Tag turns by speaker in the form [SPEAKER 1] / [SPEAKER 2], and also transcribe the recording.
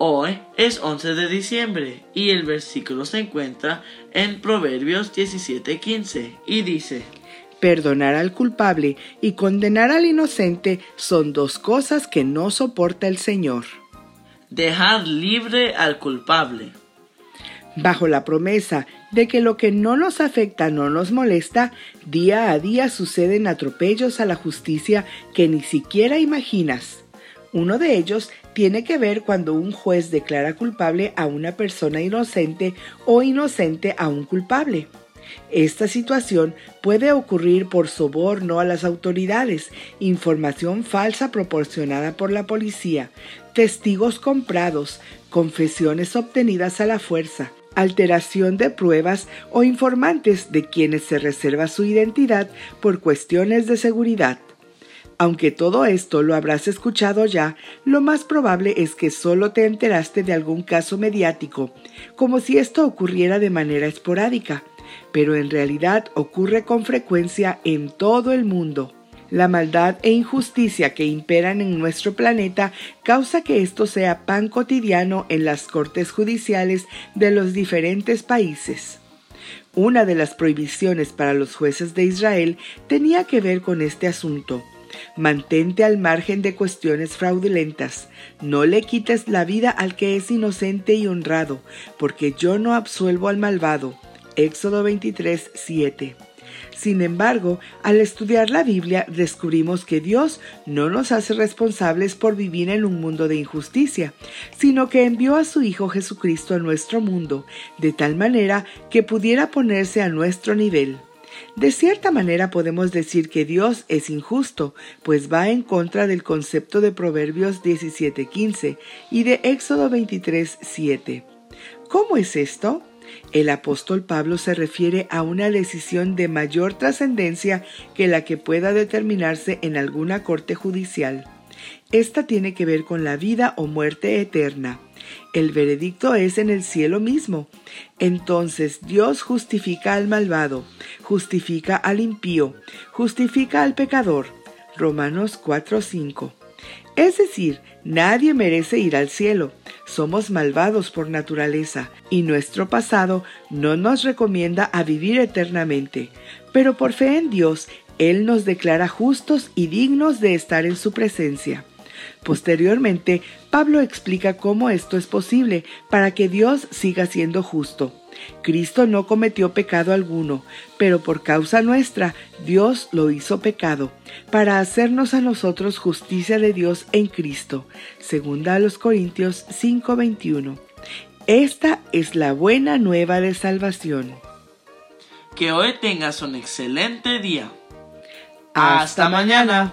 [SPEAKER 1] Hoy es 11 de diciembre y el versículo se encuentra en Proverbios 17:15 y dice,
[SPEAKER 2] Perdonar al culpable y condenar al inocente son dos cosas que no soporta el Señor.
[SPEAKER 1] Dejar libre al culpable.
[SPEAKER 2] Bajo la promesa de que lo que no nos afecta no nos molesta, día a día suceden atropellos a la justicia que ni siquiera imaginas. Uno de ellos tiene que ver cuando un juez declara culpable a una persona inocente o inocente a un culpable. Esta situación puede ocurrir por soborno a las autoridades, información falsa proporcionada por la policía, testigos comprados, confesiones obtenidas a la fuerza, alteración de pruebas o informantes de quienes se reserva su identidad por cuestiones de seguridad. Aunque todo esto lo habrás escuchado ya, lo más probable es que solo te enteraste de algún caso mediático, como si esto ocurriera de manera esporádica, pero en realidad ocurre con frecuencia en todo el mundo. La maldad e injusticia que imperan en nuestro planeta causa que esto sea pan cotidiano en las cortes judiciales de los diferentes países. Una de las prohibiciones para los jueces de Israel tenía que ver con este asunto. Mantente al margen de cuestiones fraudulentas. No le quites la vida al que es inocente y honrado, porque yo no absuelvo al malvado. Éxodo 23, 7. Sin embargo, al estudiar la Biblia descubrimos que Dios no nos hace responsables por vivir en un mundo de injusticia, sino que envió a su Hijo Jesucristo a nuestro mundo, de tal manera que pudiera ponerse a nuestro nivel. De cierta manera podemos decir que Dios es injusto, pues va en contra del concepto de Proverbios 17:15 y de Éxodo 23:7. ¿Cómo es esto? El apóstol Pablo se refiere a una decisión de mayor trascendencia que la que pueda determinarse en alguna corte judicial. Esta tiene que ver con la vida o muerte eterna. El veredicto es en el cielo mismo. Entonces Dios justifica al malvado, justifica al impío, justifica al pecador. Romanos 4:5. Es decir, nadie merece ir al cielo. Somos malvados por naturaleza y nuestro pasado no nos recomienda a vivir eternamente. Pero por fe en Dios, Él nos declara justos y dignos de estar en su presencia. Posteriormente, Pablo explica cómo esto es posible para que Dios siga siendo justo. Cristo no cometió pecado alguno, pero por causa nuestra Dios lo hizo pecado, para hacernos a nosotros justicia de Dios en Cristo. Segunda a los Corintios 5:21. Esta es la buena nueva de salvación.
[SPEAKER 1] Que hoy tengas un excelente día.
[SPEAKER 2] Hasta, mañana.